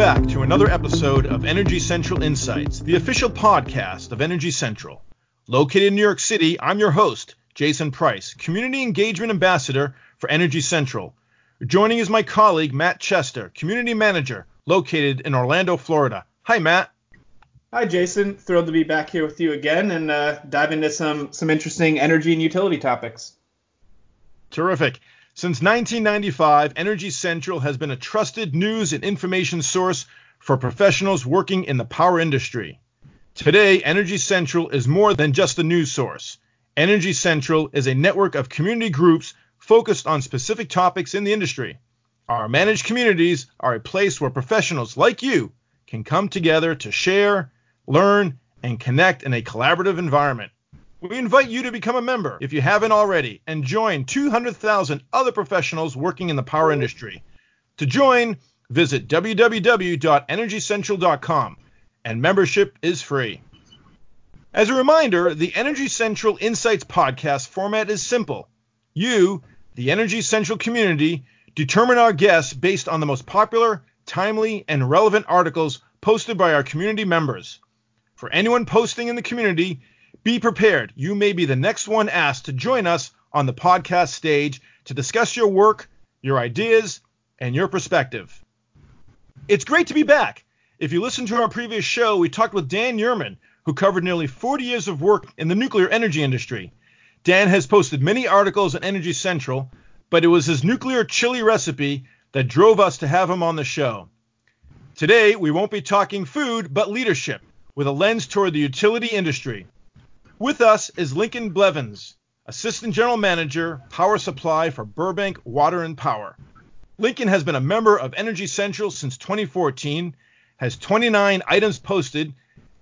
back to another episode of Energy Central Insights, the official podcast of Energy Central. Located in New York City, I'm your host, Jason Price, Community Engagement Ambassador for Energy Central. Joining is my colleague, Matt Chester, Community Manager, located in Orlando, Florida. Hi, Matt. Hi, Jason. Thrilled to be back here with you again and uh, dive into some, some interesting energy and utility topics. Terrific. Since 1995, Energy Central has been a trusted news and information source for professionals working in the power industry. Today, Energy Central is more than just a news source. Energy Central is a network of community groups focused on specific topics in the industry. Our managed communities are a place where professionals like you can come together to share, learn, and connect in a collaborative environment. We invite you to become a member if you haven't already and join 200,000 other professionals working in the power industry. To join, visit www.energycentral.com and membership is free. As a reminder, the Energy Central Insights podcast format is simple. You, the Energy Central community, determine our guests based on the most popular, timely, and relevant articles posted by our community members. For anyone posting in the community, be prepared. You may be the next one asked to join us on the podcast stage to discuss your work, your ideas, and your perspective. It's great to be back. If you listened to our previous show, we talked with Dan Yurman, who covered nearly 40 years of work in the nuclear energy industry. Dan has posted many articles on Energy Central, but it was his nuclear chili recipe that drove us to have him on the show. Today, we won't be talking food, but leadership, with a lens toward the utility industry. With us is Lincoln Blevins, Assistant General Manager, Power Supply for Burbank Water and Power. Lincoln has been a member of Energy Central since 2014, has 29 items posted,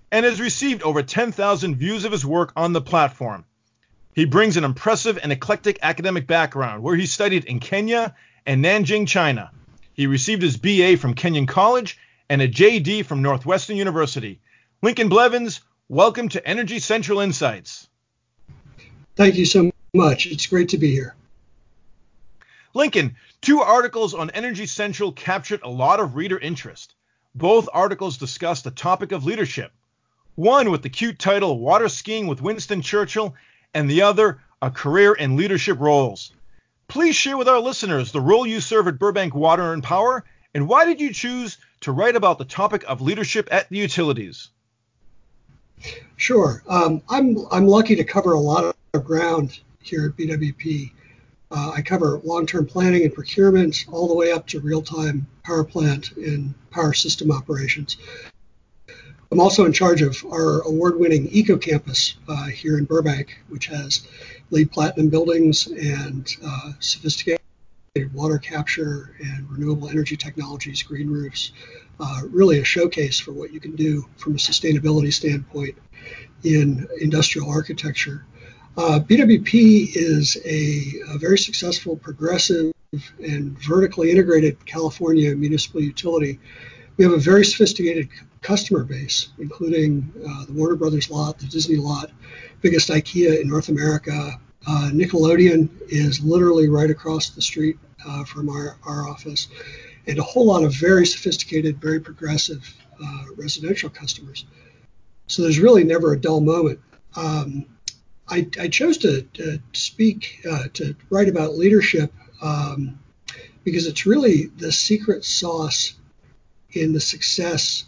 and has received over 10,000 views of his work on the platform. He brings an impressive and eclectic academic background where he studied in Kenya and Nanjing, China. He received his BA from Kenyon College and a JD from Northwestern University. Lincoln Blevins, Welcome to Energy Central Insights. Thank you so much. It's great to be here. Lincoln, two articles on Energy Central captured a lot of reader interest. Both articles discussed the topic of leadership. One with the cute title Water Skiing with Winston Churchill, and the other A Career in Leadership Roles. Please share with our listeners the role you serve at Burbank Water and Power, and why did you choose to write about the topic of leadership at the utilities? Sure. Um, I'm I'm lucky to cover a lot of ground here at BWP. Uh, I cover long-term planning and procurement all the way up to real-time power plant and power system operations. I'm also in charge of our award-winning Eco Campus uh, here in Burbank, which has LEED platinum buildings and uh, sophisticated water capture and renewable energy technologies, green roofs, uh, really a showcase for what you can do from a sustainability standpoint in industrial architecture. Uh, BWP is a, a, very successful, progressive, and vertically integrated California municipal utility. We have a very sophisticated customer base, including uh, the Warner Brothers lot, the Disney lot, biggest IKEA in North America. Uh, Nickelodeon is literally right across the street uh, from our, our office and a whole lot of very sophisticated, very progressive uh, residential customers. So there's really never a dull moment. Um, I, I, chose to, to speak, uh, to write about leadership um, because it's really the secret sauce in the success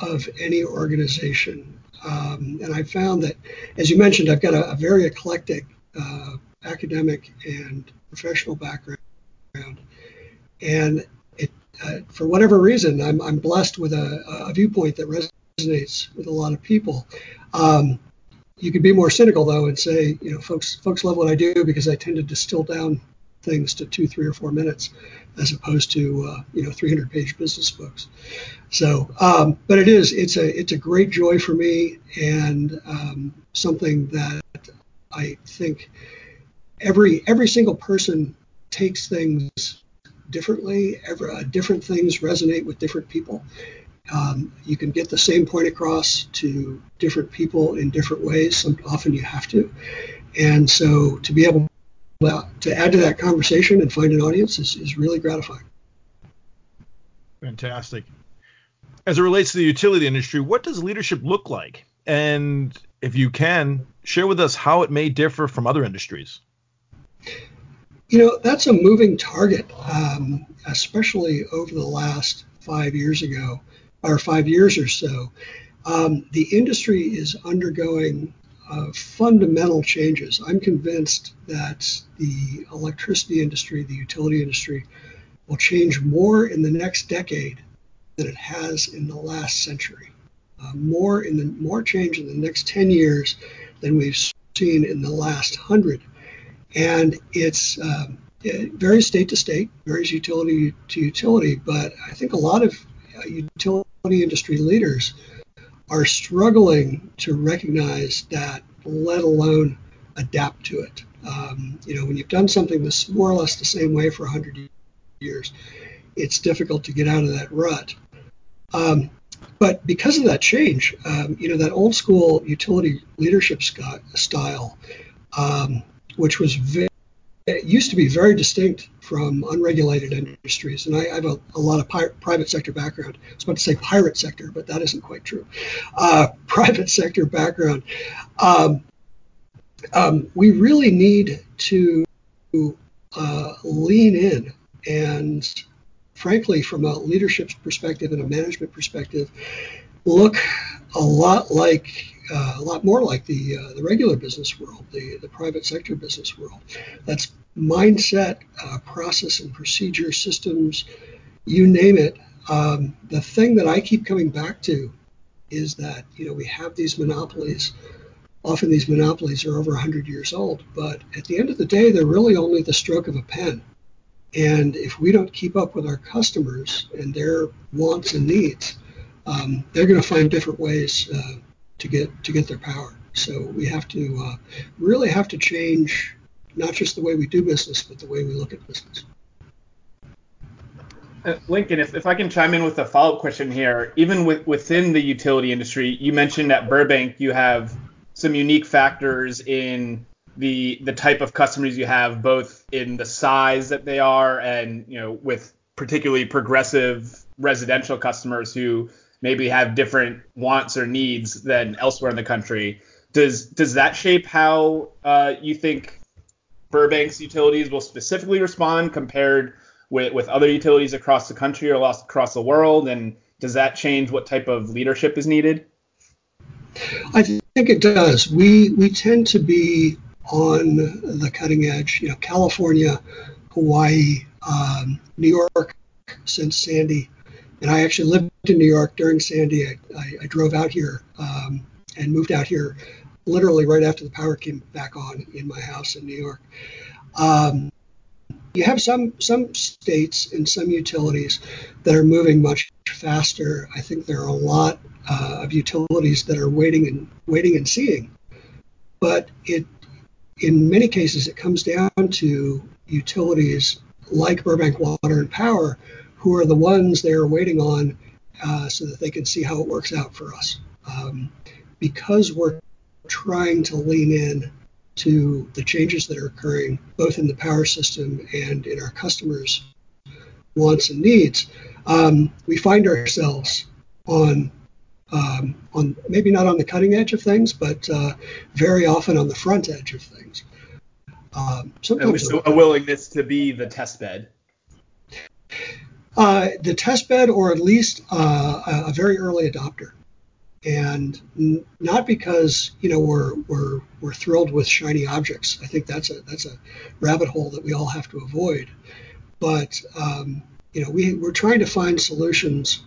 of any organization. Um, and I found that, as you mentioned, I've got a, a very eclectic uh, academic and professional background. And uh, for whatever reason, I'm, I'm blessed with a, a, viewpoint that resonates with a lot of people. Um, you could be more cynical though and say, you know, folks folks love what I do because I tend to distill down things to two, three, or four minutes, as opposed to uh, you know 300 page business books. So, um, but it is it's a it's a great joy for me and um, something that I think every every single person takes things differently. Every, uh, different things resonate with different people. Um, you can get the same point across to different people in different ways. Some, often you have to. And so to be able to add to that conversation and find an audience is, is really gratifying. Fantastic. as it relates to the utility industry, what does leadership look like? And if you can, share with us how it may differ from other industries. You know, that's a moving target, um, especially over the last five years ago, or five years or so. Um, the industry is undergoing uh, fundamental changes. I'm convinced that the electricity industry, the utility industry, will change more in the next decade than it has in the last century. Uh, more in the more change in the next 10 years than we've seen in the last hundred, and it's um, it varies state to state, varies utility to utility. But I think a lot of uh, utility industry leaders are struggling to recognize that, let alone adapt to it. Um, you know, when you've done something that's more or less the same way for 100 years, it's difficult to get out of that rut. Um, but because of that change, um, you know, that old school utility leadership style, um, which was very, it used to be very distinct from unregulated industries. And I, I have a, a, lot of private sector background. I was about to say pirate sector, but that isn't quite true. Uh, private sector background. Um, um, we really need to uh, lean in and frankly, from a leadership perspective and a management perspective, look a lot like uh, a lot more like the uh, the regular business world, the the private sector business world. That's mindset, uh, process and procedure, systems, you name it. Um, the thing that I keep coming back to is that you know we have these monopolies. Often these monopolies are over 100 years old, but at the end of the day, they're really only the stroke of a pen. And if we don't keep up with our customers and their wants and needs, um, they're going to find different ways uh, to get to get their power. So we have to uh, really have to change not just the way we do business, but the way we look at business. Uh, Lincoln, if, if I can chime in with a follow-up question here, even with, within the utility industry, you mentioned at Burbank you have some unique factors in the the type of customers you have, both in the size that they are, and you know, with particularly progressive residential customers who maybe have different wants or needs than elsewhere in the country. Does does that shape how uh, you think Burbank's utilities will specifically respond compared with, with other utilities across the country or across the world? And does that change what type of leadership is needed? I think it does. We we tend to be on the cutting edge. You know, California, Hawaii, um, New York since Sandy, and I actually lived in New York during Sandy. I, I, I drove out here um, and moved out here literally right after the power came back on in my house in New York. Um, you have some some states and some utilities that are moving much faster. I think there are a lot uh, of utilities that are waiting and waiting and seeing. But it in many cases, it comes down to utilities like Burbank Water and Power, who are the ones they are waiting on uh, so that they can see how it works out for us. Um, because we're trying to lean in to the changes that are occurring both in the power system and in our customers' wants and needs, um, we find ourselves on um, on maybe not on the cutting edge of things, but uh, very often on the front edge of things. Um, sometimes a, a willingness to be the test bed. Uh, the test bed, or at least uh, a very early adopter, and n- not because you know we're we're we're thrilled with shiny objects. I think that's a that's a rabbit hole that we all have to avoid. But um, you know we we're trying to find solutions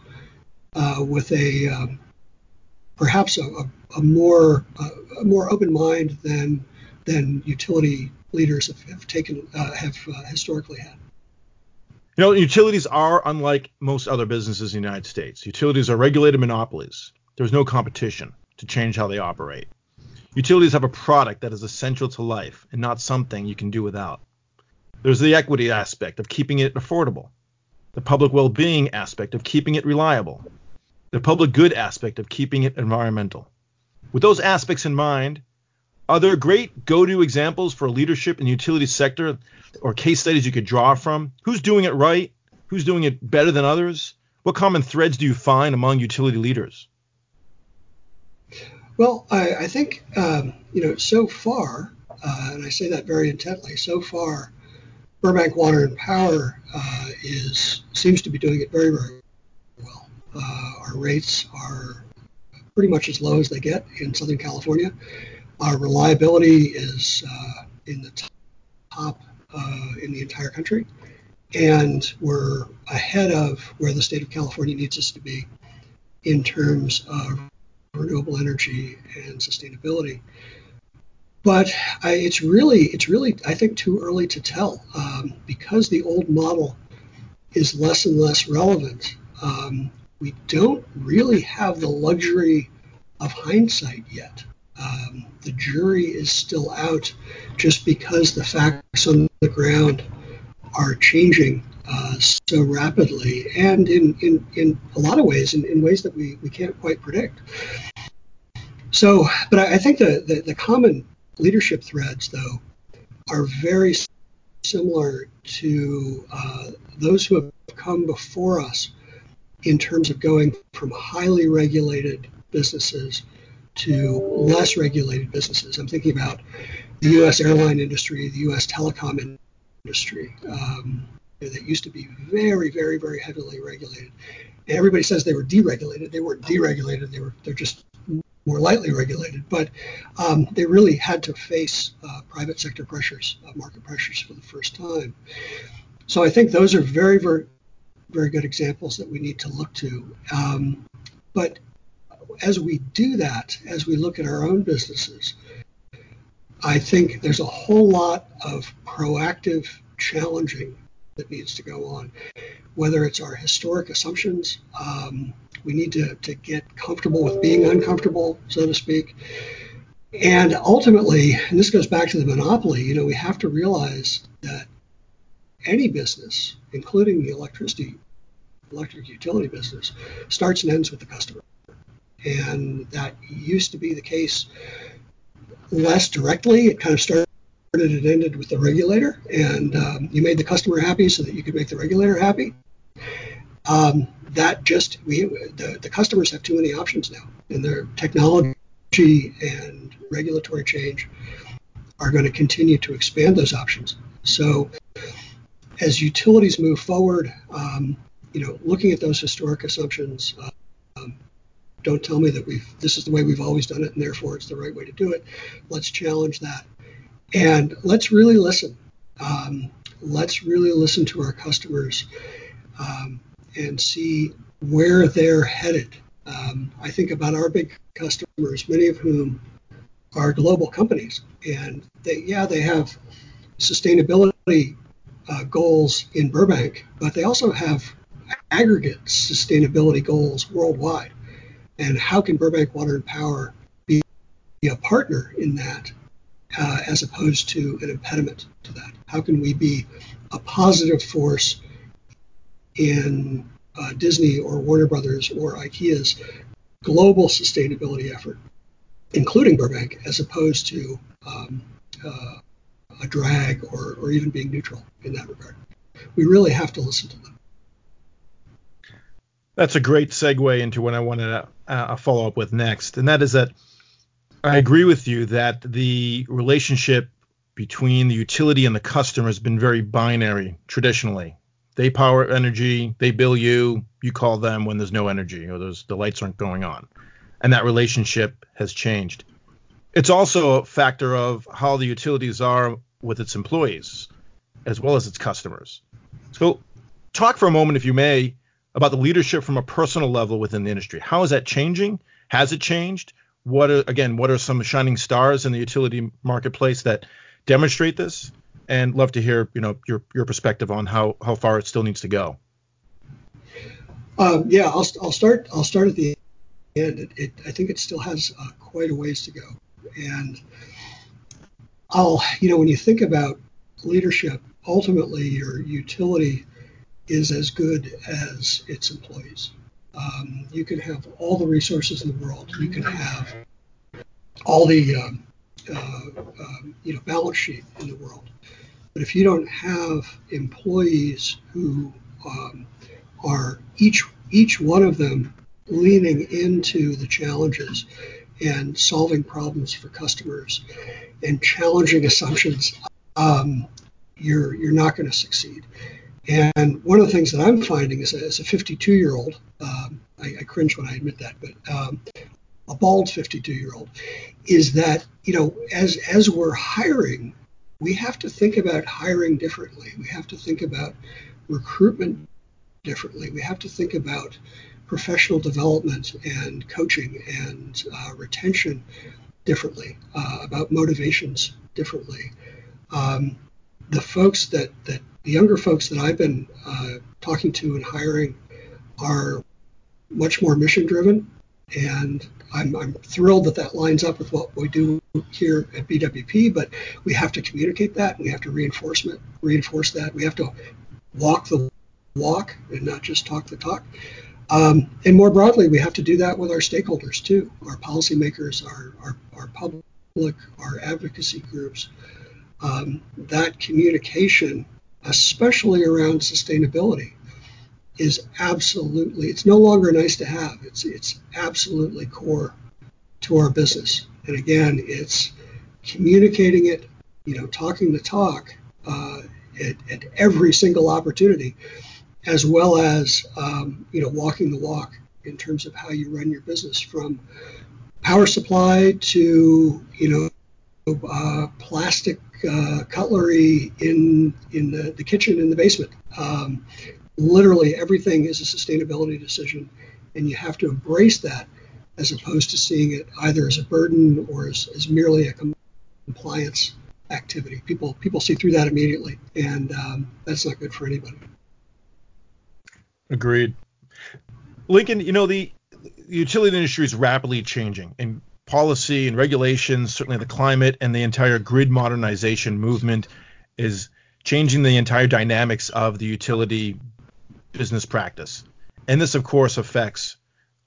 uh, with a um, perhaps a, a, a more a more open mind than than utility leaders have, have taken uh, have uh, historically had. You know, utilities are unlike most other businesses in the United States. Utilities are regulated monopolies. There's no competition to change how they operate. Utilities have a product that is essential to life and not something you can do without. There's the equity aspect of keeping it affordable, the public well being aspect of keeping it reliable, the public good aspect of keeping it environmental. With those aspects in mind, are there great go-to examples for leadership in the utility sector or case studies you could draw from? Who's doing it right? Who's doing it better than others? what common threads do you find among utility leaders? Well, I, I think um, you know so far, uh, and I say that very intently. So far, Burbank Water and Power uh, is seems to be doing it very very well. Uh, our rates are pretty much as low as they get in Southern California. Our reliability is uh, in the top uh, in the entire country, and we're ahead of where the state of California needs us to be in terms of renewable energy and sustainability. But I, it's really, it's really, I think, too early to tell um, because the old model is less and less relevant. Um, we don't really have the luxury of hindsight yet. Um, the jury is still out just because the facts on the ground are changing uh, so rapidly and in, in, in a lot of ways, in, in ways that we, we can't quite predict. So, but I, I think the, the, the common leadership threads, though, are very similar to uh, those who have come before us in terms of going from highly regulated businesses to less regulated businesses. I'm thinking about the U.S. airline industry, the U.S. telecom industry, um, that used to be very, very, very heavily regulated. And everybody says they were deregulated. They weren't deregulated. They were they're just more lightly regulated. But um, they really had to face uh, private sector pressures, uh, market pressures for the first time. So I think those are very, very, very good examples that we need to look to. Um, but as we do that, as we look at our own businesses, I think there's a whole lot of proactive challenging that needs to go on. Whether it's our historic assumptions, um, we need to, to get comfortable with being uncomfortable, so to speak. And ultimately, and this goes back to the monopoly, you know, we have to realize that any business, including the electricity, electric utility business, starts and ends with the customer. And that used to be the case less directly. It kind of started and ended with the regulator, and um, you made the customer happy so that you could make the regulator happy. Um, that just we the, the customers have too many options now, and their technology and regulatory change are going to continue to expand those options. So as utilities move forward, um, you know, looking at those historic assumptions, uh, don't tell me that we've this is the way we've always done it and therefore it's the right way to do it. Let's challenge that and let's really listen. Um, let's really listen to our customers um, and see where they're headed. Um, I think about our big customers, many of whom are global companies, and they, yeah, they have sustainability uh, goals in Burbank, but they also have aggregate sustainability goals worldwide. And how can Burbank Water and Power be a partner in that uh, as opposed to an impediment to that? How can we be a positive force in uh, Disney or Warner Brothers or IKEA's global sustainability effort, including Burbank, as opposed to um, uh, a drag or, or even being neutral in that regard? We really have to listen to them. That's a great segue into what I wanted to uh, follow up with next, and that is that I agree with you that the relationship between the utility and the customer has been very binary traditionally. They power energy, they bill you, you call them when there's no energy or there's the lights aren't going on. And that relationship has changed. It's also a factor of how the utilities are with its employees as well as its customers. So talk for a moment, if you may, about the leadership from a personal level within the industry. How is that changing? Has it changed? what are again what are some shining stars in the utility marketplace that demonstrate this and love to hear you know your your perspective on how how far it still needs to go um, yeah I'll, I'll start I'll start at the end it, it, I think it still has uh, quite a ways to go and I'll you know when you think about leadership ultimately your utility is as good as its employees um, you can have all the resources in the world. You can have all the um, uh, um, you know balance sheet in the world, but if you don't have employees who um, are each each one of them leaning into the challenges and solving problems for customers and challenging assumptions, um, you're you're not going to succeed. And one of the things that I'm finding is as a 52 year old, um, I, I, cringe when I admit that, but um, a bald 52 year old, is that you know as as we're hiring, we have to think about hiring differently. We have to think about recruitment differently. We have to think about professional development and coaching and uh, retention differently, uh, about motivations differently. Um, the folks that, that the younger folks that I've been uh, talking to and hiring are much more mission driven, and I'm, I'm thrilled that that lines up with what we do here at BWP. But we have to communicate that. We have to reinforcement reinforce that. We have to walk the walk and not just talk the talk. Um, and more broadly, we have to do that with our stakeholders too, our policymakers, our, our, our public, our advocacy groups. Um, that communication, especially around sustainability, is absolutely, it's no longer nice to have. It's, it's absolutely core to our business. And again, it's communicating it, you know, talking the talk uh, at, at every single opportunity as well as um, you know walking the walk in terms of how you run your business from power supply to you know uh, plastic uh, cutlery in in the, the, kitchen in the basement. Um, literally everything is a sustainability decision, and you have to embrace that as opposed to seeing it either as a burden or as, as merely a compliance activity. People people see through that immediately, and um, that's not good for anybody. Agreed. Lincoln, you know, the, utility industry is rapidly changing and policy and regulations, certainly the climate and the entire grid modernization movement is changing the entire dynamics of the utility business practice. And this, of course, affects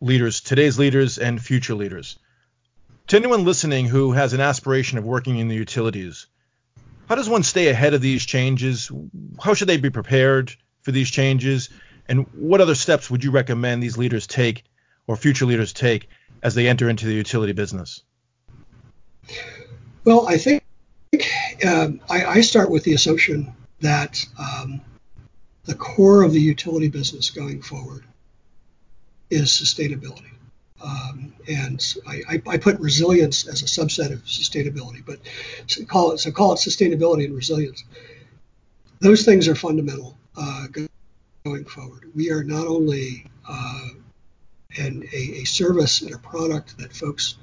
leaders, today's leaders and future leaders. To anyone listening who has an aspiration of working in the utilities, how does one stay ahead of these changes? How should they be prepared for these changes? And what other steps would you recommend these leaders take or future leaders take as they enter into the utility business? Well, I think um, I, I, start with the assumption that um, the core of the utility business going forward is sustainability. Um, and I, I, put resilience as a subset of sustainability, but so call it so call it sustainability and resilience. Those things are fundamental uh, going forward. We are not only uh, an, a, a service and a product that folks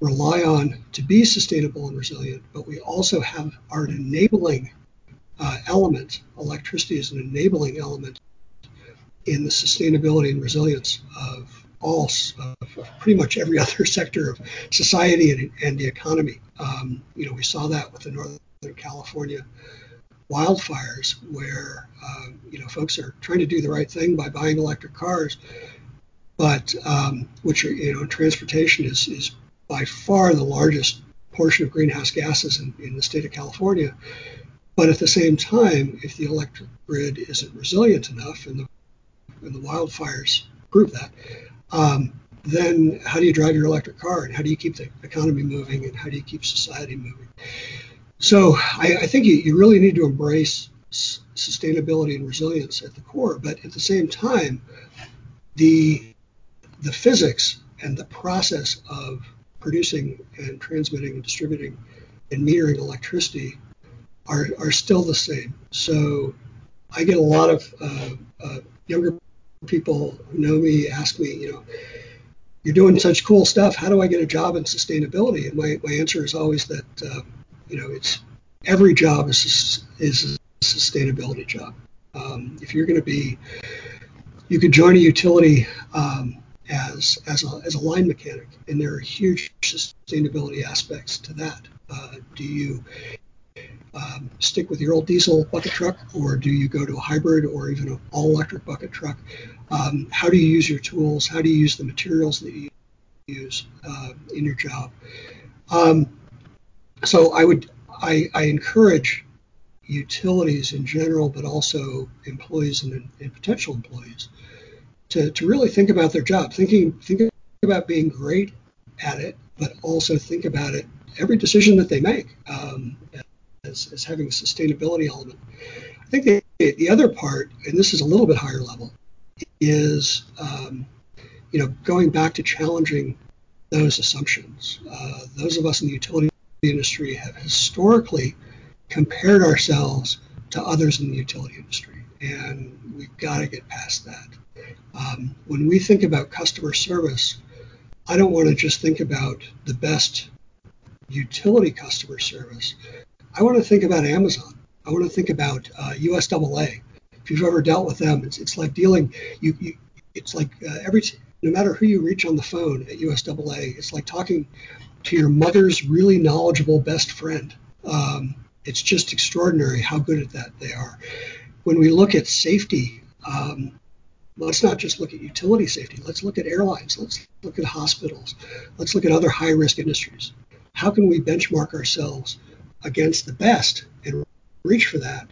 rely on to be sustainable and resilient, but we also have an enabling uh, element. Electricity is an enabling element in the sustainability and resilience of all of pretty much every other sector of society and, and the economy. Um, you know, we saw that with the Northern California wildfires where uh, you know folks are trying to do the right thing by buying electric cars, but um, which are, you know transportation is is by far the largest portion of greenhouse gases in, in the state of California. But at the same time, if the electric grid isn't resilient enough, and the and the wildfires prove that, um, then how do you drive your electric car, and how do you keep the economy moving, and how do you keep society moving? So I, I think you, you, really need to embrace s- sustainability and resilience at the core, but at the same time, the the physics and the process of producing and transmitting and distributing and metering electricity are, are still the same. So I get a lot of uh, uh, younger people who know me ask me, you know, you're doing such cool stuff. How do I get a job in sustainability? And my, my answer is always that uh, you know, it's every job is is a sustainability job. Um, if you're going to be, you could join a utility um, as as a, as a line mechanic, and there are huge sustainability aspects to that. Uh, do you um, stick with your old diesel bucket truck, or do you go to a hybrid or even an all electric bucket truck? Um, how do you use your tools? How do you use the materials that you use uh, in your job? Um, so I would I, I, encourage utilities in general, but also employees and, and, potential employees to, to really think about their job, thinking thinking about being great at it, but also think about it every decision that they make um, as, as having a sustainability element. I think the, the other part, and this is a little bit higher level, is um, you know going back to challenging those assumptions. Uh, those of us in the utility industry have historically compared ourselves to others in the utility industry, and we've got to get past that. Um, when we think about customer service, I don't want to just think about the best utility customer service. I want to think about Amazon. I want to think about uh, USAA. If you've ever dealt with them, it's, it's like dealing. You, you it's like uh, every no matter who you reach on the phone at USAA, it's like talking to your mother's really knowledgeable best friend. Um, it's just extraordinary how good at that they are. When we look at safety, um, let's not just look at utility safety. Let's look at airlines. Let's look at hospitals. Let's look at other high risk industries. How can we benchmark ourselves against the best and reach for that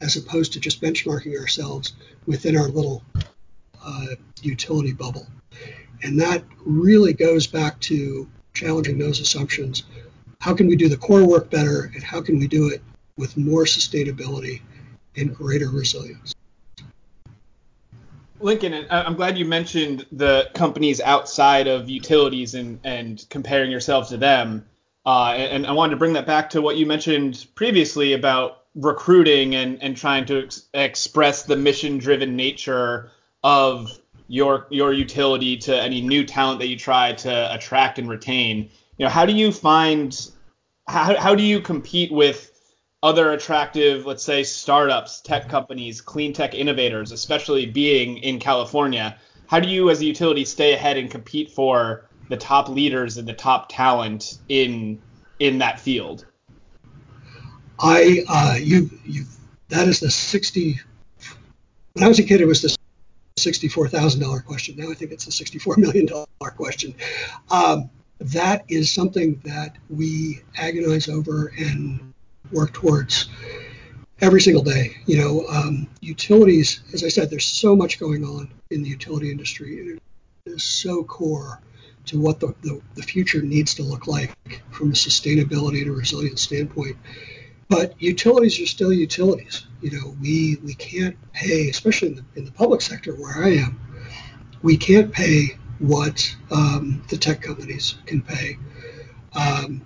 as opposed to just benchmarking ourselves within our little uh, utility bubble? And that really goes back to challenging those assumptions. How can we do the core work better and how can we do it with more sustainability and greater resilience? Lincoln, I'm glad you mentioned the companies outside of utilities and, and comparing yourself to them. Uh, and I wanted to bring that back to what you mentioned previously about recruiting and, and trying to ex- express the mission driven nature of your your utility to any new talent that you try to attract and retain. You know, how do you find how, how do you compete with other attractive, let's say, startups, tech companies, clean tech innovators, especially being in California. How do you, as a utility, stay ahead and compete for the top leaders and the top talent in in that field? I, uh, you, you, that is the sixty. When I was a kid, it was the sixty-four thousand dollar question. Now I think it's the sixty-four million dollar question. Um, that is something that we agonize over and work towards every single day. You know, um, utilities, as I said, there's so much going on in the utility industry, and it is so core to what the, the, the future needs to look like from a sustainability and a resilience standpoint. But utilities are still utilities. You know, we we can't pay, especially in the, in the public sector where I am, we can't pay what um, the tech companies can pay. Um,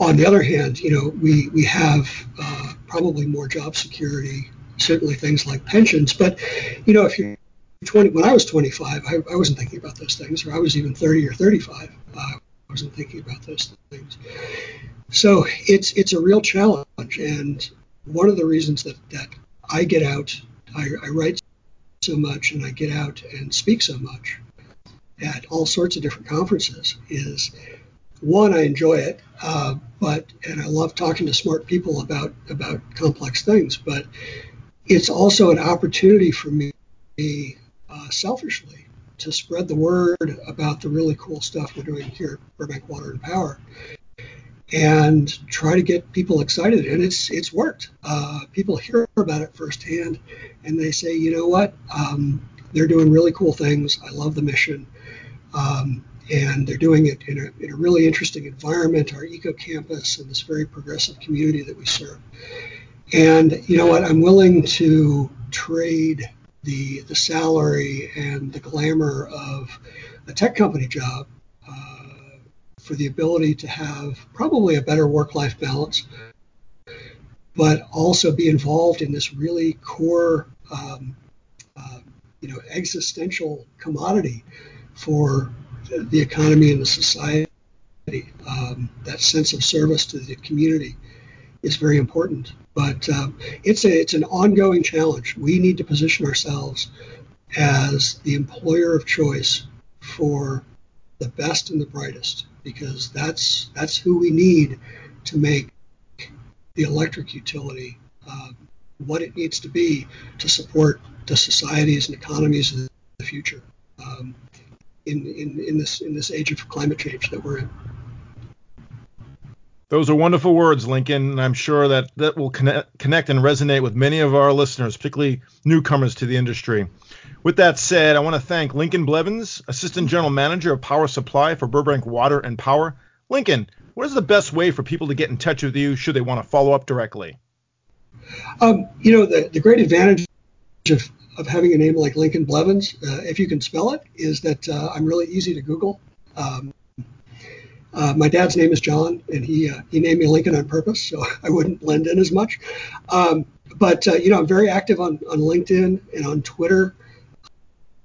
on the other hand, you know, we, we have uh, probably more job security, certainly things like pensions. But, you know, if you're 20, when I was 25, I, I wasn't thinking about those things, or I was even 30 or 35. Uh, I wasn't thinking about those things. So it's it's a real challenge, and one of the reasons that, that I get out, I, I write so much, and I get out and speak so much at all sorts of different conferences is one, I enjoy it, uh, but and I love talking to smart people about about complex things. But it's also an opportunity for me, uh, selfishly, to spread the word about the really cool stuff we're doing here at Burbank Water and Power, and try to get people excited. And it's it's worked. Uh, people hear about it firsthand, and they say, you know what, um, they're doing really cool things. I love the mission. Um, and they're doing it in a, in a really interesting environment, our eco campus, and this very progressive community that we serve. And you know what? I'm willing to trade the the salary and the glamour of a tech company job uh, for the ability to have probably a better work-life balance, but also be involved in this really core, um, uh, you know, existential commodity for the economy and the society. Um, that sense of service to the community is very important. But um, it's a it's an ongoing challenge. We need to position ourselves as the employer of choice for the best and the brightest, because that's that's who we need to make the electric utility uh, what it needs to be to support the societies and economies of the future. Um, in, in, in this in this age of climate change that we're in. Those are wonderful words, Lincoln, and I'm sure that that will connect, connect and resonate with many of our listeners, particularly newcomers to the industry. With that said, I want to thank Lincoln Blevins, Assistant General Manager of Power Supply for Burbank Water and Power. Lincoln, what is the best way for people to get in touch with you should they want to follow up directly? Um, you know, the, the great advantage of, of having a name like Lincoln Blevins, uh, if you can spell it, is that uh, I'm really easy to Google. Um, uh, my dad's name is John, and he uh, he named me Lincoln on purpose, so I wouldn't blend in as much. Um, but uh, you know, I'm very active on, on LinkedIn and on Twitter.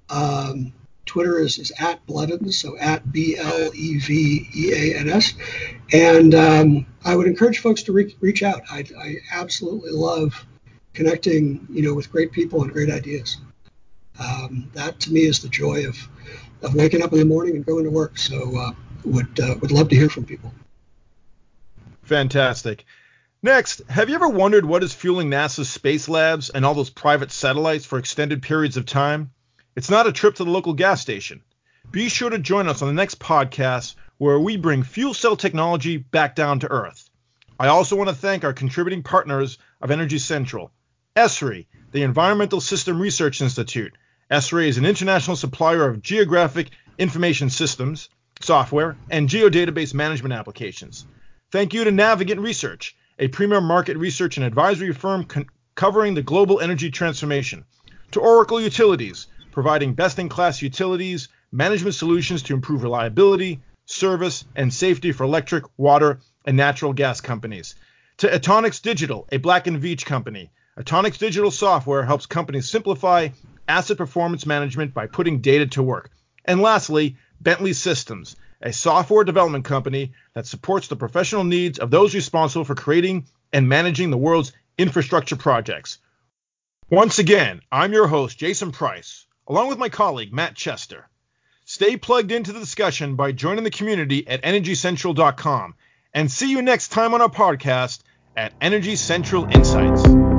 Um, Twitter is, is at Blevins, so at B L E V E A N S. And um, I would encourage folks to re- reach out. I, I absolutely love connecting, you know, with great people and great ideas. Um, that to me is the joy of, of waking up in the morning and going to work. So uh, would uh, would love to hear from people. Fantastic. Next, have you ever wondered what is fueling NASA's space labs and all those private satellites for extended periods of time? It's not a trip to the local gas station. Be sure to join us on the next podcast where we bring fuel cell technology back down to earth. I also want to thank our contributing partners of Energy Central, ESRI, the Environmental System Research Institute. ESRI is an international supplier of geographic information systems, software, and geodatabase management applications. Thank you to Navigant Research, a premier market research and advisory firm con- covering the global energy transformation. To Oracle Utilities, providing best in class utilities management solutions to improve reliability, service, and safety for electric, water, and natural gas companies. To Atonix Digital, a Black & Veatch company. Atonix Digital software helps companies simplify asset performance management by putting data to work. And lastly, Bentley Systems, a software development company that supports the professional needs of those responsible for creating and managing the world's infrastructure projects. Once again, I'm your host, Jason Price, along with my colleague, Matt Chester. Stay plugged into the discussion by joining the community at EnergyCentral.com and see you next time on our podcast at Energy Central Insights.